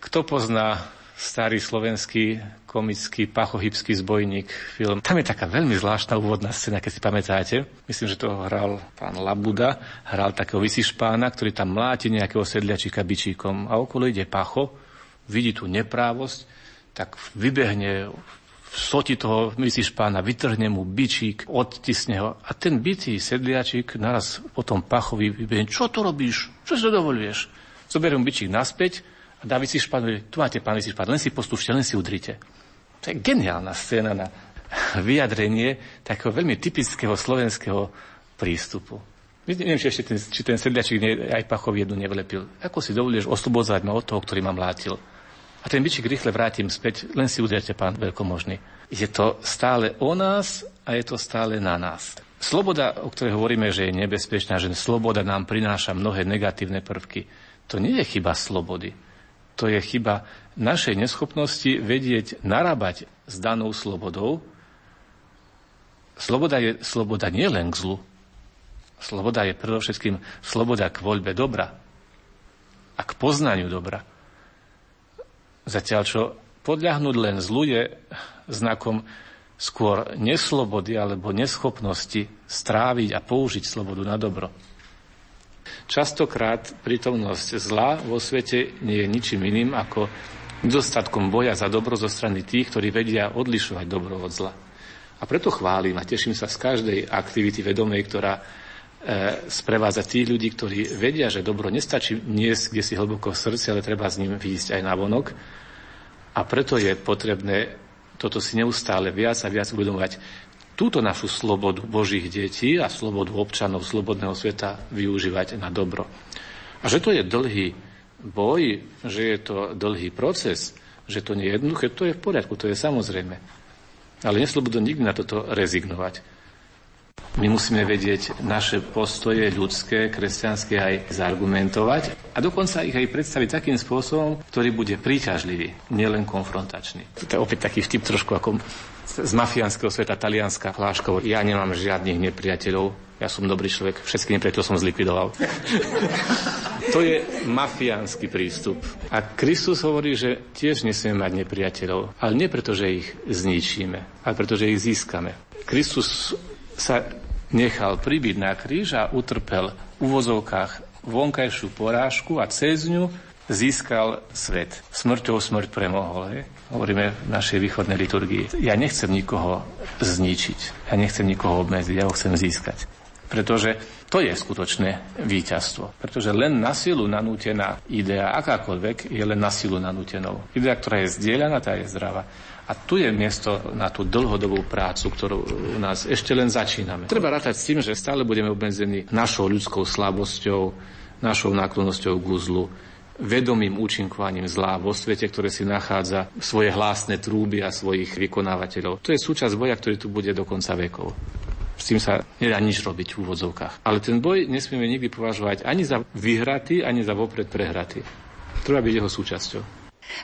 Kto pozná starý slovenský komický pachohybský zbojník film. Tam je taká veľmi zvláštna úvodná scéna, keď si pamätáte. Myslím, že to hral pán Labuda, hral takého vysišpána, ktorý tam mláti nejakého sedliačika bičíkom a okolo ide pacho, vidí tú neprávosť, tak vybehne v soti toho vysišpána, vytrhne mu bičík, odtisne ho a ten bitý sedliačik naraz potom pachovi vybehne, čo to robíš? Čo si to dovoluješ? Zoberie bičík naspäť, a dá Vysišpan, tu máte pán Vysišpan, len si postúšte, len si udrite. To je geniálna scéna na vyjadrenie takého veľmi typického slovenského prístupu. Neviem, či ešte ten, či ten sedliačik aj pachov jednu nevlepil. Ako si dovolíš oslobodzovať ma od toho, ktorý ma mlátil? A ten byčik rýchle vrátim späť, len si udrite, pán veľkomožný. Je to stále o nás a je to stále na nás. Sloboda, o ktorej hovoríme, že je nebezpečná, že sloboda nám prináša mnohé negatívne prvky, to nie je chyba slobody to je chyba našej neschopnosti vedieť narábať s danou slobodou. Sloboda je sloboda nielen k zlu. Sloboda je predovšetkým sloboda k voľbe dobra a k poznaniu dobra. Zatiaľ, čo podľahnúť len zlu je znakom skôr neslobody alebo neschopnosti stráviť a použiť slobodu na dobro. Častokrát prítomnosť zla vo svete nie je ničím iným ako nedostatkom boja za dobro zo strany tých, ktorí vedia odlišovať dobro od zla. A preto chválim a teším sa z každej aktivity vedomej, ktorá e, sprevádza tých ľudí, ktorí vedia, že dobro nestačí niesť kde si hlboko v srdci, ale treba s ním výjsť aj na vonok. A preto je potrebné toto si neustále viac a viac uvedomovať. Túto našu slobodu Božích detí a slobodu občanov slobodného sveta využívať na dobro. A že to je dlhý boj, že je to dlhý proces, že to nie je jednoduché, to je v poriadku, to je samozrejme. Ale neslobodno nikdy na toto rezignovať. My musíme vedieť naše postoje ľudské, kresťanské aj zargumentovať a dokonca ich aj predstaviť takým spôsobom, ktorý bude príťažlivý, nielen konfrontačný. To je opäť taký vtip trošku ako z mafiánskeho sveta talianská hláška. Ja nemám žiadnych nepriateľov, ja som dobrý človek, všetky nepriateľov som zlikvidoval. to je mafiánsky prístup. A Kristus hovorí, že tiež nesmieme mať nepriateľov, ale nie preto, že ich zničíme, ale preto, že ich získame. Kristus sa nechal pribiť na kríž a utrpel v uvozovkách vonkajšiu porážku a cez ňu získal svet. Smrťou smrť premohol. Hej? Hovoríme v našej východnej liturgii. Ja nechcem nikoho zničiť. Ja nechcem nikoho obmedziť. Ja ho chcem získať. Pretože to je skutočné víťazstvo. Pretože len na silu nanútená idea, akákoľvek, je len na silu nanútenou. Idea, ktorá je zdieľaná, tá je zdravá. A tu je miesto na tú dlhodobú prácu, ktorú u nás ešte len začíname. Treba rátať s tým, že stále budeme obmedzení našou ľudskou slabosťou, našou náklonnosťou k uzlu, vedomým účinkovaním zlá vo svete, ktoré si nachádza svoje hlásne trúby a svojich vykonávateľov. To je súčasť boja, ktorý tu bude do konca vekov. S tým sa nedá nič robiť v úvodzovkách. Ale ten boj nesmieme nikdy považovať ani za vyhratý, ani za vopred prehratý. Treba byť jeho súčasťou.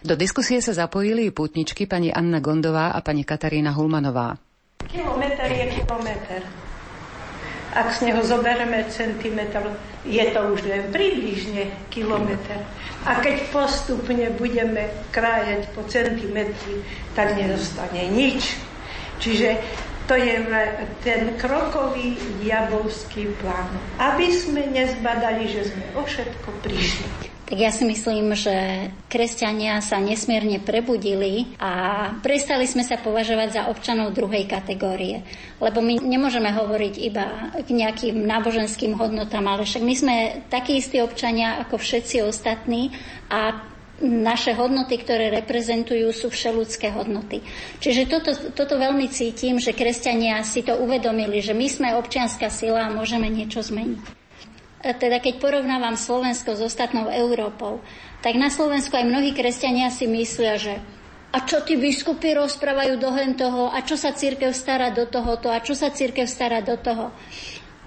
Do diskusie sa zapojili putničky pani Anna Gondová a pani Katarína Hulmanová. Kilometr je kilometr. Ak z neho zoberieme centimetr, je to už len približne kilometr. A keď postupne budeme krájať po centimetri, tak nedostane nič. Čiže to je ten krokový diabolský plán. Aby sme nezbadali, že sme o všetko prišli. Tak ja si myslím, že kresťania sa nesmierne prebudili a prestali sme sa považovať za občanov druhej kategórie. Lebo my nemôžeme hovoriť iba k nejakým náboženským hodnotám, ale však my sme takí istí občania ako všetci ostatní a naše hodnoty, ktoré reprezentujú, sú všeludské hodnoty. Čiže toto, toto veľmi cítim, že kresťania si to uvedomili, že my sme občianská sila a môžeme niečo zmeniť teda keď porovnávam Slovensko s ostatnou Európou, tak na Slovensku aj mnohí kresťania si myslia, že a čo tí biskupy rozprávajú do toho, a čo sa církev stará do tohoto, a čo sa církev stará do toho.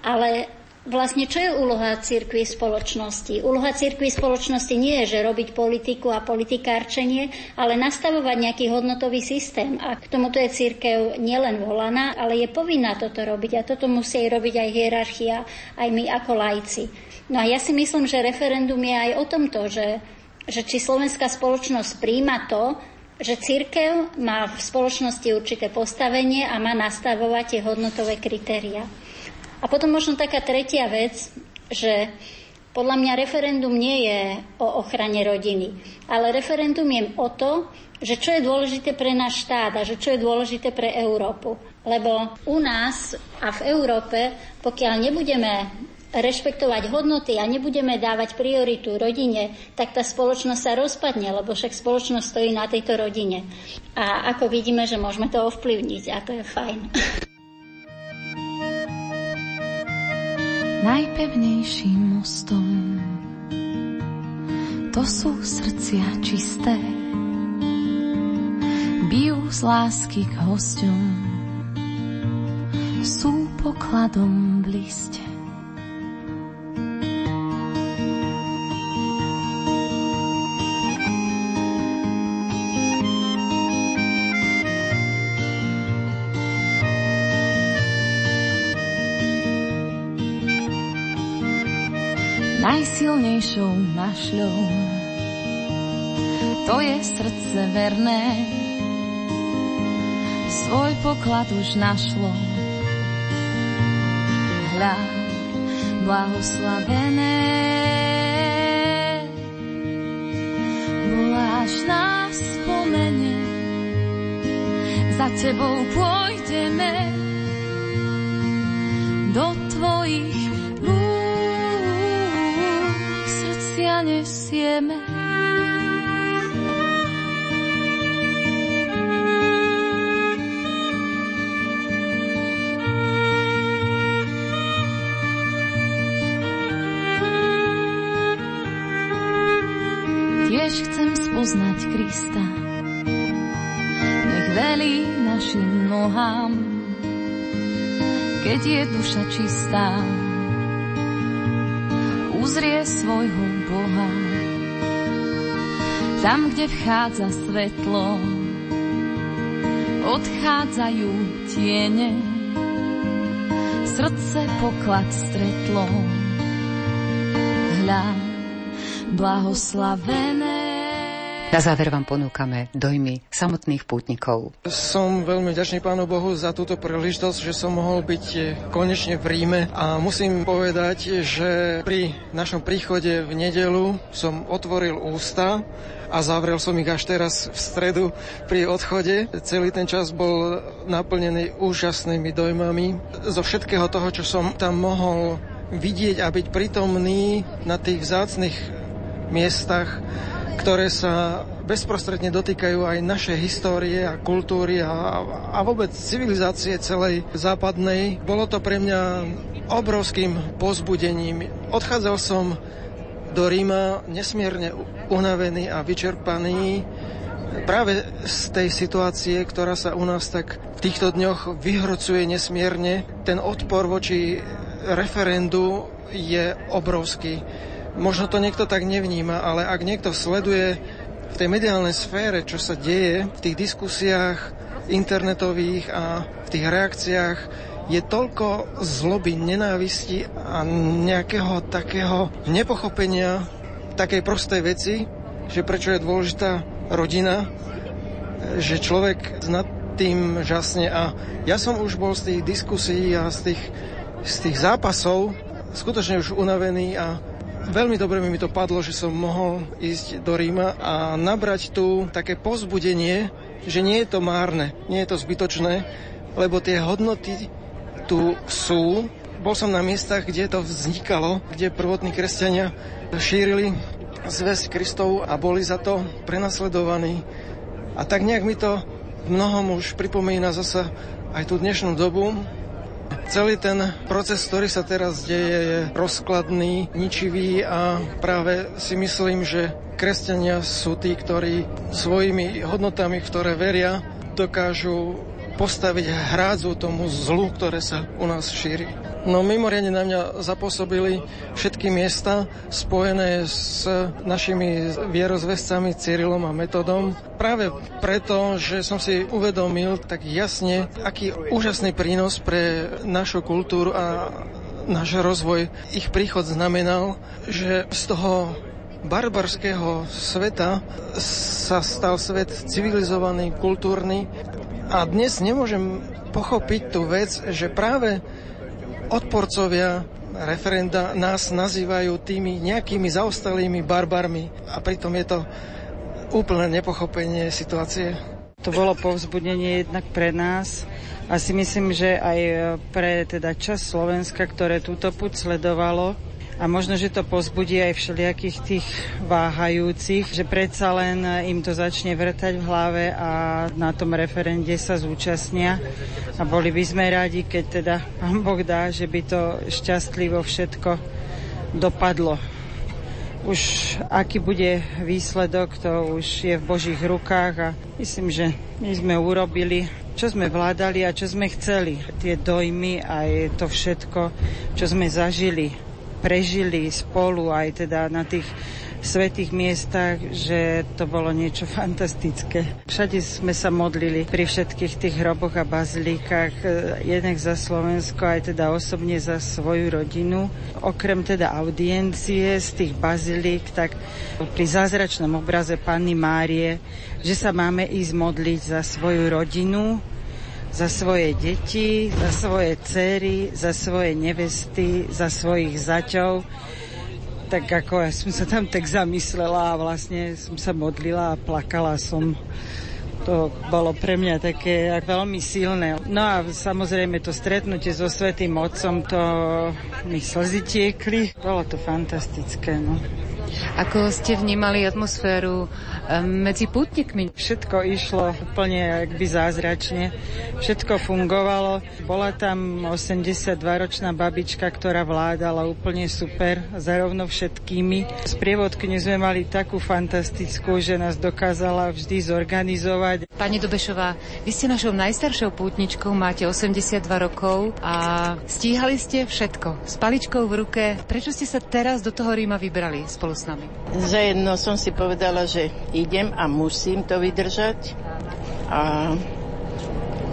Ale vlastne čo je úloha církvy v spoločnosti? Úloha církvy v spoločnosti nie je, že robiť politiku a politikárčenie, ale nastavovať nejaký hodnotový systém. A k tomuto je církev nielen volaná, ale je povinná toto robiť. A toto musí robiť aj hierarchia, aj my ako lajci. No a ja si myslím, že referendum je aj o tomto, že, že či slovenská spoločnosť príjma to, že církev má v spoločnosti určité postavenie a má nastavovať tie hodnotové kritéria. A potom možno taká tretia vec, že podľa mňa referendum nie je o ochrane rodiny, ale referendum je o to, že čo je dôležité pre náš štát a že čo je dôležité pre Európu. Lebo u nás a v Európe, pokiaľ nebudeme rešpektovať hodnoty a nebudeme dávať prioritu rodine, tak tá spoločnosť sa rozpadne, lebo však spoločnosť stojí na tejto rodine. A ako vidíme, že môžeme to ovplyvniť a to je fajn. Najpevnejším mostom. To sú srdcia čisté, bijú z lásky k hosťom, sú pokladom v najsilnejšou našľou. To je srdce verné, svoj poklad už našlo. Hľa, blahoslavené, voláš nás spomene, za tebou pôjdeme do tvojich srdcia nesieme. Tiež chcem spoznať Krista, nech velí našim nohám, keď je duša čistá, Tam, kde vchádza svetlo, odchádzajú tiene, srdce poklad stretlo. Hľa, blahoslavené Na záver vám ponúkame dojmy samotných pútnikov. Som veľmi vďačný Pánu Bohu za túto príležitosť, že som mohol byť konečne v Ríme a musím povedať, že pri našom príchode v nedelu som otvoril ústa a zavrel som ich až teraz v stredu pri odchode. Celý ten čas bol naplnený úžasnými dojmami. Zo všetkého toho, čo som tam mohol vidieť a byť prítomný na tých vzácnych miestach, ktoré sa bezprostredne dotýkajú aj našej histórie a kultúry a, a vôbec civilizácie celej západnej. Bolo to pre mňa obrovským pozbudením. Odchádzal som do Ríma nesmierne unavený a vyčerpaný práve z tej situácie, ktorá sa u nás tak v týchto dňoch vyhrocuje nesmierne. Ten odpor voči referendu je obrovský. Možno to niekto tak nevníma, ale ak niekto sleduje v tej mediálnej sfére, čo sa deje v tých diskusiách internetových a v tých reakciách, je toľko zloby, nenávisti a nejakého takého nepochopenia takej prostej veci, že prečo je dôležitá rodina, že človek nad tým žasne. A ja som už bol z tých diskusí a z tých, z tých zápasov skutočne už unavený a Veľmi dobre mi to padlo, že som mohol ísť do Ríma a nabrať tu také pozbudenie, že nie je to márne, nie je to zbytočné, lebo tie hodnoty tu sú. Bol som na miestach, kde to vznikalo, kde prvotní kresťania šírili zväzť Kristov a boli za to prenasledovaní. A tak nejak mi to mnohom už pripomína zasa aj tú dnešnú dobu, Celý ten proces, ktorý sa teraz deje, je rozkladný, ničivý a práve si myslím, že kresťania sú tí, ktorí svojimi hodnotami, ktoré veria, dokážu postaviť hrádzu tomu zlu, ktoré sa u nás šíri. No mimoriadne na mňa zapôsobili všetky miesta spojené s našimi vierozvescami Cyrilom a Metodom. Práve preto, že som si uvedomil tak jasne, aký úžasný prínos pre našu kultúru a náš rozvoj ich príchod znamenal, že z toho barbarského sveta sa stal svet civilizovaný, kultúrny. A dnes nemôžem pochopiť tú vec, že práve odporcovia referenda nás nazývajú tými nejakými zaostalými barbarmi a pritom je to úplné nepochopenie situácie. To bolo povzbudenie jednak pre nás a si myslím, že aj pre teda čas Slovenska, ktoré túto púť sledovalo, a možno, že to pozbudí aj všelijakých tých váhajúcich, že predsa len im to začne vrtať v hlave a na tom referende sa zúčastnia. A boli by sme radi, keď teda pán Boh dá, že by to šťastlivo všetko dopadlo. Už aký bude výsledok, to už je v Božích rukách a myslím, že my sme urobili čo sme vládali a čo sme chceli. Tie dojmy a to všetko, čo sme zažili prežili spolu aj teda na tých svetých miestach, že to bolo niečo fantastické. Všade sme sa modlili pri všetkých tých hroboch a bazilíkach, e, jednak za Slovensko, aj teda osobne za svoju rodinu. Okrem teda audiencie z tých bazilík, tak pri zázračnom obraze Panny Márie, že sa máme ísť modliť za svoju rodinu, za svoje deti, za svoje céry, za svoje nevesty, za svojich zaťov. Tak ako ja som sa tam tak zamyslela a vlastne som sa modlila a plakala som To bolo pre mňa také veľmi silné. No a samozrejme to stretnutie so Svetým Otcom, to mi slzy tiekli. Bolo to fantastické. No. Ako ste vnímali atmosféru medzi pútnikmi? Všetko išlo úplne akby zázračne. Všetko fungovalo. Bola tam 82-ročná babička, ktorá vládala úplne super, zarovno všetkými. Sprievodkyňu sme mali takú fantastickú, že nás dokázala vždy zorganizovať. Pani Dobešová, vy ste našou najstaršou pútničkou, máte 82 rokov a stíhali ste všetko. S paličkou v ruke. Prečo ste sa teraz do toho Ríma vybrali spolu s nami? Za jedno som si povedala, že idem a musím to vydržať. A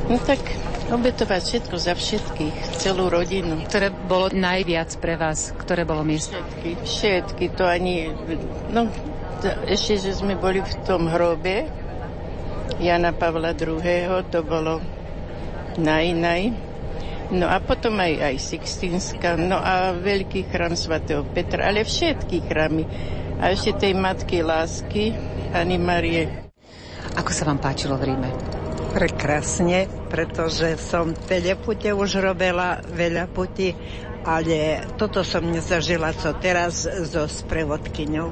no tak obetovať všetko za všetkých, celú rodinu. Ktoré bolo najviac pre vás? Ktoré bolo miesto? Všetky, všetky, to ani... No, to, ešte, že sme boli v tom hrobe Jana Pavla II. To bolo naj, naj. No a potom aj, aj Sixtinska, no a veľký chrám svätého Petra, ale všetky chrámy. A ešte tej Matky lásky, Ani Marie. Ako sa vám páčilo v Ríme? Prekrásne, pretože som veľa pute už robila, veľa puti, ale toto som nezažila, co teraz so sprevodkyňou.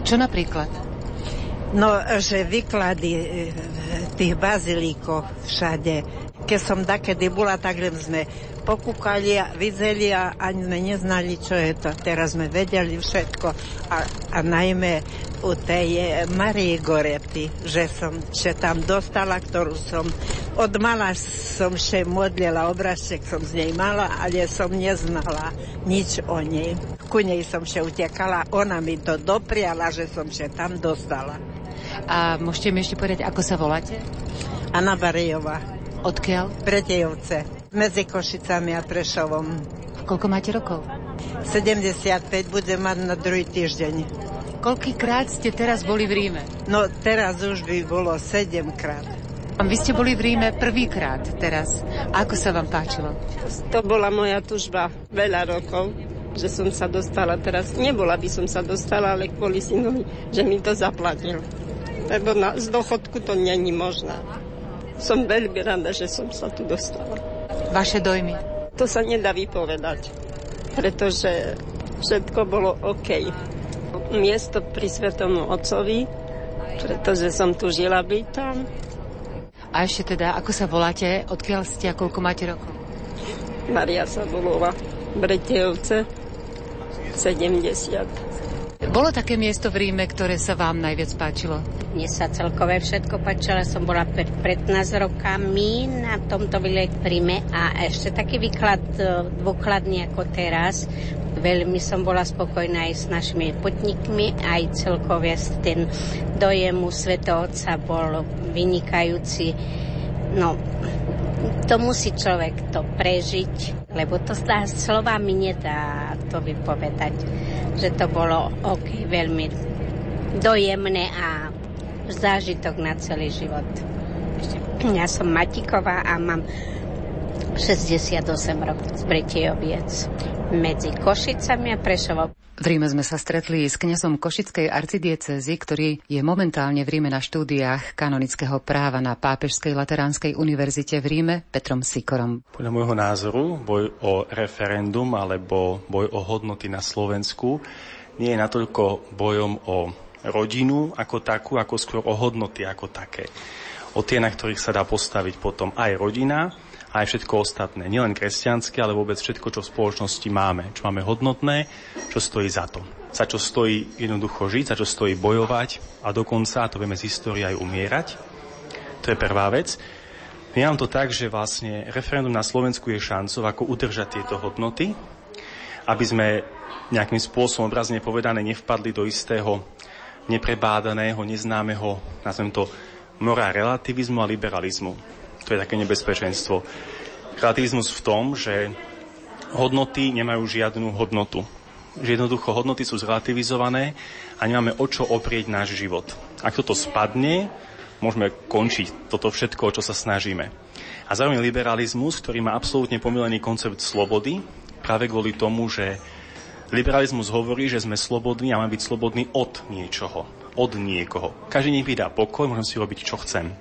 Čo napríklad? No, že vyklady tých bazilíkov všade. Keď som takedy bola, tak sme pokúkali a videli a ani sme neznali, čo je to. Teraz sme vedeli všetko a, a najmä u tej Marie Gorety, že som že tam dostala, ktorú som od mala som še modlila, obrazček som z nej mala, ale som neznala nič o nej. Ku nej som še utekala, ona mi to dopriala, že som še tam dostala. A môžete mi ešte povedať, ako sa voláte? Anna Barejová. Odkiaľ? Pretejovce. Medzi Košicami a Prešovom. Koľko máte rokov? 75 budem mať na druhý týždeň. Koľkýkrát ste teraz boli v Ríme? No teraz už by bolo 7 krát. Vy ste boli v Ríme prvýkrát teraz. Ako sa vám páčilo? To bola moja tužba veľa rokov, že som sa dostala teraz. Nebola by som sa dostala, ale kvôli synovi, že mi to zaplatil. Lebo na, z dochodku to není možné. Som veľmi rada, že som sa tu dostala. Vaše dojmy? To sa nedá vypovedať, pretože všetko bolo OK. Miesto pri Svetom Otcovi, pretože som tu žila byť tam. A ešte teda, ako sa voláte, odkiaľ ste a koľko máte rokov? Maria sa volala Bretejovce, 70. Bolo také miesto v Ríme, ktoré sa vám najviac páčilo? Mne sa celkové všetko páčilo. Som bola pred 15 rokami na tomto vile v Ríme a ešte taký výklad e, dôkladný ako teraz. Veľmi som bola spokojná aj s našimi potníkmi, aj celkové ten dojem Svetovca bol vynikajúci. No, to musí človek to prežiť, lebo to sa slovami nedá to vypovedať, že to bolo ok, veľmi dojemné a zážitok na celý život. Ja som Matiková a mám 68 rokov z Bretiejoviec medzi Košicami a Prešovom. V Ríme sme sa stretli s kňazom Košickej arcidiecezy, ktorý je momentálne v Ríme na štúdiách kanonického práva na Pápežskej Lateránskej univerzite v Ríme Petrom Sikorom. Podľa môjho názoru boj o referendum alebo boj o hodnoty na Slovensku nie je natoľko bojom o rodinu ako takú, ako skôr o hodnoty ako také. O tie, na ktorých sa dá postaviť potom aj rodina, aj všetko ostatné. Nielen kresťanské, ale vôbec všetko, čo v spoločnosti máme. Čo máme hodnotné, čo stojí za to. Za čo stojí jednoducho žiť, za čo stojí bojovať a dokonca, to vieme z histórie, aj umierať. To je prvá vec. Vnímam to tak, že vlastne referendum na Slovensku je šancou, ako udržať tieto hodnoty, aby sme nejakým spôsobom obrazne povedané nevpadli do istého neprebádaného, neznámeho, nazvem to, mora relativizmu a liberalizmu to je také nebezpečenstvo. Relativizmus v tom, že hodnoty nemajú žiadnu hodnotu. Že jednoducho hodnoty sú zrelativizované a nemáme o čo oprieť náš život. Ak toto spadne, môžeme končiť toto všetko, o čo sa snažíme. A zároveň liberalizmus, ktorý má absolútne pomilený koncept slobody, práve kvôli tomu, že liberalizmus hovorí, že sme slobodní a máme byť slobodní od niečoho. od niekoho. Každý nech mi pokoj, môžem si robiť, čo chcem.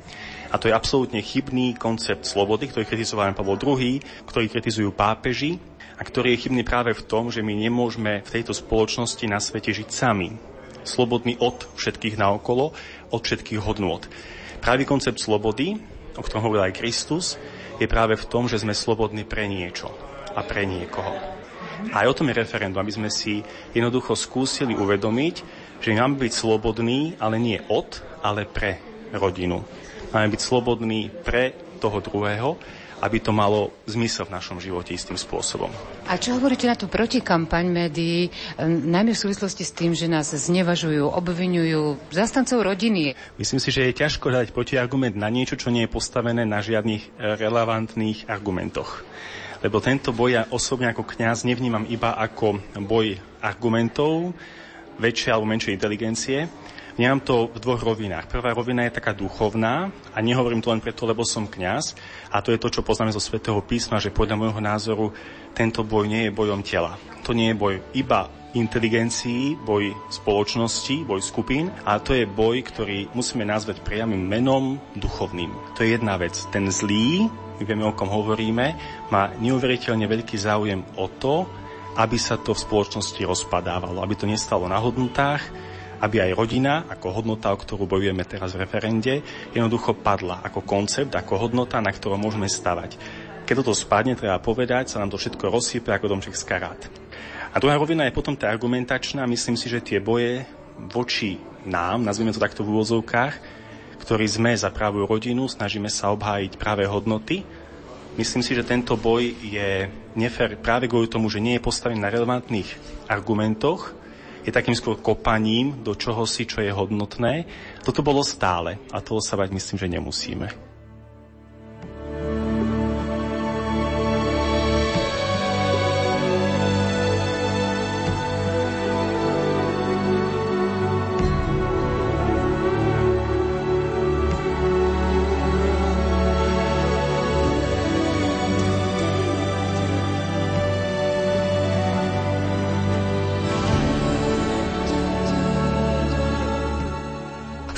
A to je absolútne chybný koncept slobody, ktorý kritizoval Pavol II, ktorý kritizujú pápeži a ktorý je chybný práve v tom, že my nemôžeme v tejto spoločnosti na svete žiť sami. Slobodní od všetkých naokolo, od všetkých hodnôt. Právý koncept slobody, o ktorom hovoril aj Kristus, je práve v tom, že sme slobodní pre niečo a pre niekoho. A aj o tom je referendum, aby sme si jednoducho skúsili uvedomiť, že máme byť slobodní, ale nie od, ale pre rodinu. Máme byť slobodní pre toho druhého, aby to malo zmysel v našom živote istým spôsobom. A čo hovoríte na tú protikampaň médií, najmä v súvislosti s tým, že nás znevažujú, obvinujú zastancov rodiny? Myslím si, že je ťažko dať protiargument na niečo, čo nie je postavené na žiadnych e, relevantných argumentoch. Lebo tento boj ja osobne ako kňaz nevnímam iba ako boj argumentov, väčšej alebo menšej inteligencie, Vnímam to v dvoch rovinách. Prvá rovina je taká duchovná a nehovorím to len preto, lebo som kňaz. A to je to, čo poznáme zo svätého písma, že podľa môjho názoru tento boj nie je bojom tela. To nie je boj iba inteligencií, boj spoločnosti, boj skupín, a to je boj, ktorý musíme nazvať priamým menom duchovným. To je jedna vec. Ten zlý, my vieme, o kom hovoríme, má neuveriteľne veľký záujem o to, aby sa to v spoločnosti rozpadávalo, aby to nestalo na hodnotách, aby aj rodina ako hodnota, o ktorú bojujeme teraz v referende, jednoducho padla ako koncept, ako hodnota, na ktorom môžeme stavať. Keď toto spadne, treba povedať, sa nám to všetko rozsype ako domček z karát. A druhá rovina je potom tá argumentačná. Myslím si, že tie boje voči nám, nazvime to takto v úvozovkách, ktorí sme za pravú rodinu, snažíme sa obhájiť práve hodnoty. Myslím si, že tento boj je nefér práve kvôli tomu, že nie je postavený na relevantných argumentoch, je takým skôr kopaním do čohosi, čo je hodnotné. Toto bolo stále a toho sa bať myslím, že nemusíme.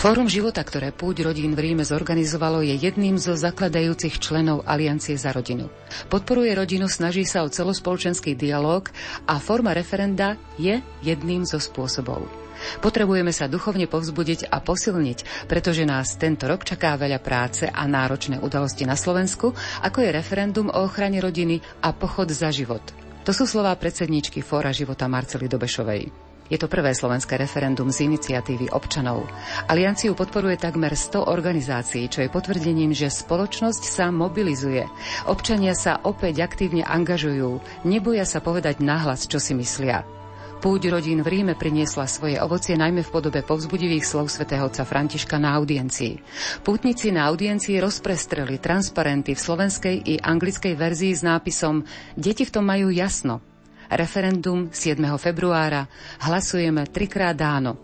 Fórum života, ktoré Púť rodín v Ríme zorganizovalo, je jedným zo zakladajúcich členov Aliancie za rodinu. Podporuje rodinu, snaží sa o celospoločenský dialog a forma referenda je jedným zo spôsobov. Potrebujeme sa duchovne povzbudiť a posilniť, pretože nás tento rok čaká veľa práce a náročné udalosti na Slovensku, ako je referendum o ochrane rodiny a pochod za život. To sú slová predsedničky Fóra života Marcely Dobešovej. Je to prvé slovenské referendum z iniciatívy občanov. Alianciu podporuje takmer 100 organizácií, čo je potvrdením, že spoločnosť sa mobilizuje. Občania sa opäť aktívne angažujú, neboja sa povedať nahlas, čo si myslia. Púť rodín v Ríme priniesla svoje ovocie najmä v podobe povzbudivých slov svätého otca Františka na audiencii. Pútnici na audiencii rozprestreli transparenty v slovenskej i anglickej verzii s nápisom Deti v tom majú jasno, Referendum 7. februára. Hlasujeme trikrát dáno.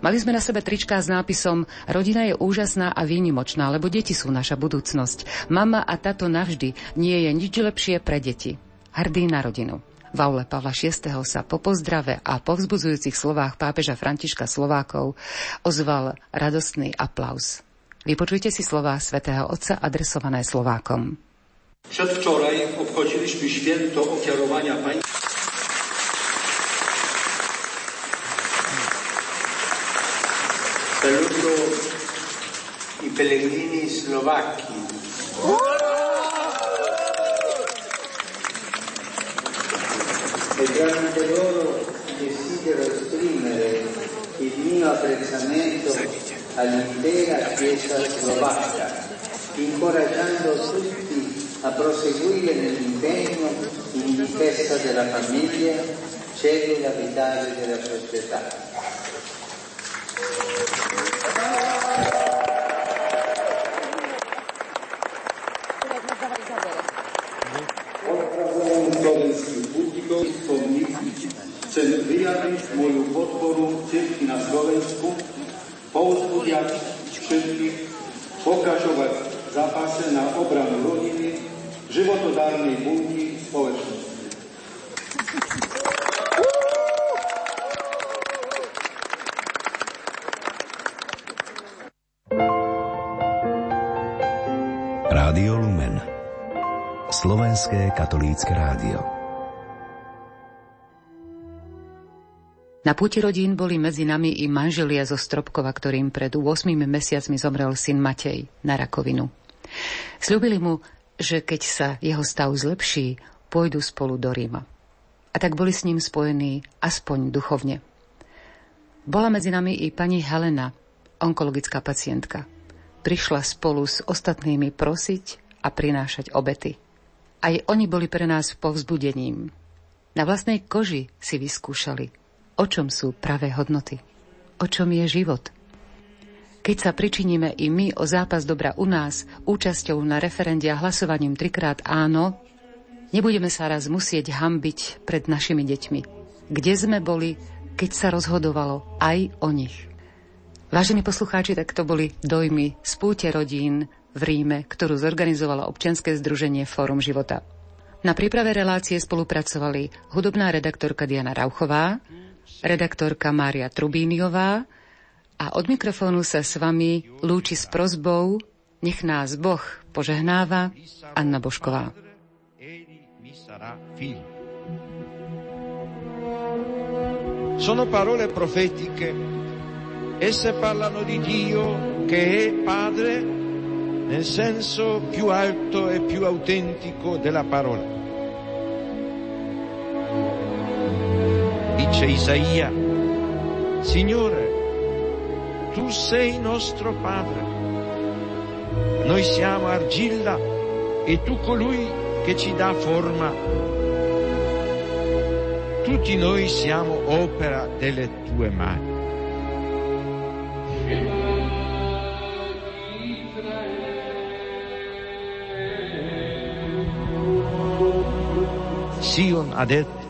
Mali sme na sebe tričká s nápisom Rodina je úžasná a výnimočná, lebo deti sú naša budúcnosť. Mama a tato navždy nie je nič lepšie pre deti. Hrdý na rodinu. V aule Pavla VI. sa po pozdrave a po vzbudzujúcich slovách pápeža Františka Slovákov ozval radostný aplaus. Vypočujte si slová svätého Otca adresované Slovákom. Przedwczoraj obchodziliśmy święto ofiarowania państwa. Pellegrini slovacchi. E tramite loro desidero esprimere il mio apprezzamento all'intera Chiesa slovacca, incoraggiando tutti a proseguire nell'impegno in difesa della famiglia, cellula vitale della società. Chcem vyjadriť moju podporu cirkvi na Slovensku, pouzbudiať všetkých, pokračovať zápase na obranu rodiny, životodárnej bunky spoločnosti. Rádio Lumen Slovenské katolícke rádio Na púti rodín boli medzi nami i manželia zo Stropkova, ktorým pred 8 mesiacmi zomrel syn Matej na rakovinu. Sľubili mu, že keď sa jeho stav zlepší, pôjdu spolu do Ríma. A tak boli s ním spojení aspoň duchovne. Bola medzi nami i pani Helena, onkologická pacientka. Prišla spolu s ostatnými prosiť a prinášať obety. Aj oni boli pre nás povzbudením. Na vlastnej koži si vyskúšali, o čom sú pravé hodnoty, o čom je život. Keď sa pričiníme i my o zápas dobra u nás účasťou na referende a hlasovaním trikrát áno, nebudeme sa raz musieť hambiť pred našimi deťmi. Kde sme boli, keď sa rozhodovalo aj o nich. Vážení poslucháči, tak to boli dojmy z púte rodín v Ríme, ktorú zorganizovalo občianske združenie Fórum života. Na príprave relácie spolupracovali hudobná redaktorka Diana Rauchová, redaktorka Mária Trubíniová a od mikrofónu sa s vami lúči s prozbou Nech nás Boh požehnáva Anna Bošková. Sono parole profetiche. Esse parlano di Dio che è Padre nel senso più alto e più autentico della parola. Dice Isaia, Signore, tu sei nostro Padre, noi siamo argilla e tu colui che ci dà forma. Tutti noi siamo opera delle tue mani. Sion ha detto,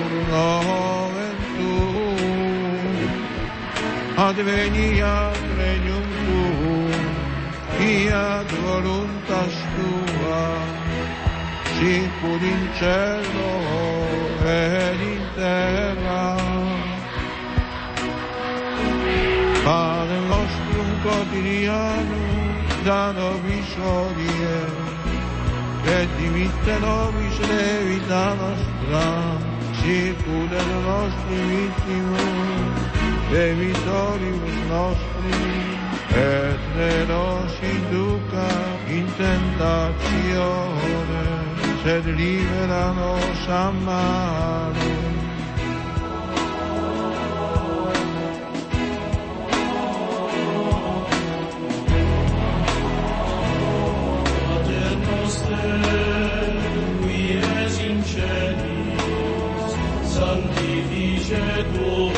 nomen tuum, adveniat regnum tuum, fiat voluntas tua, sicur in cielo ed in terra. Pane nostrum quotidianum da nobis hodie, et dimitte nobis levita nostra, sicur et nostri vittimus, debitoribus nostri, et ne nos induca in tentazione, sed libera nos a in celis, Turno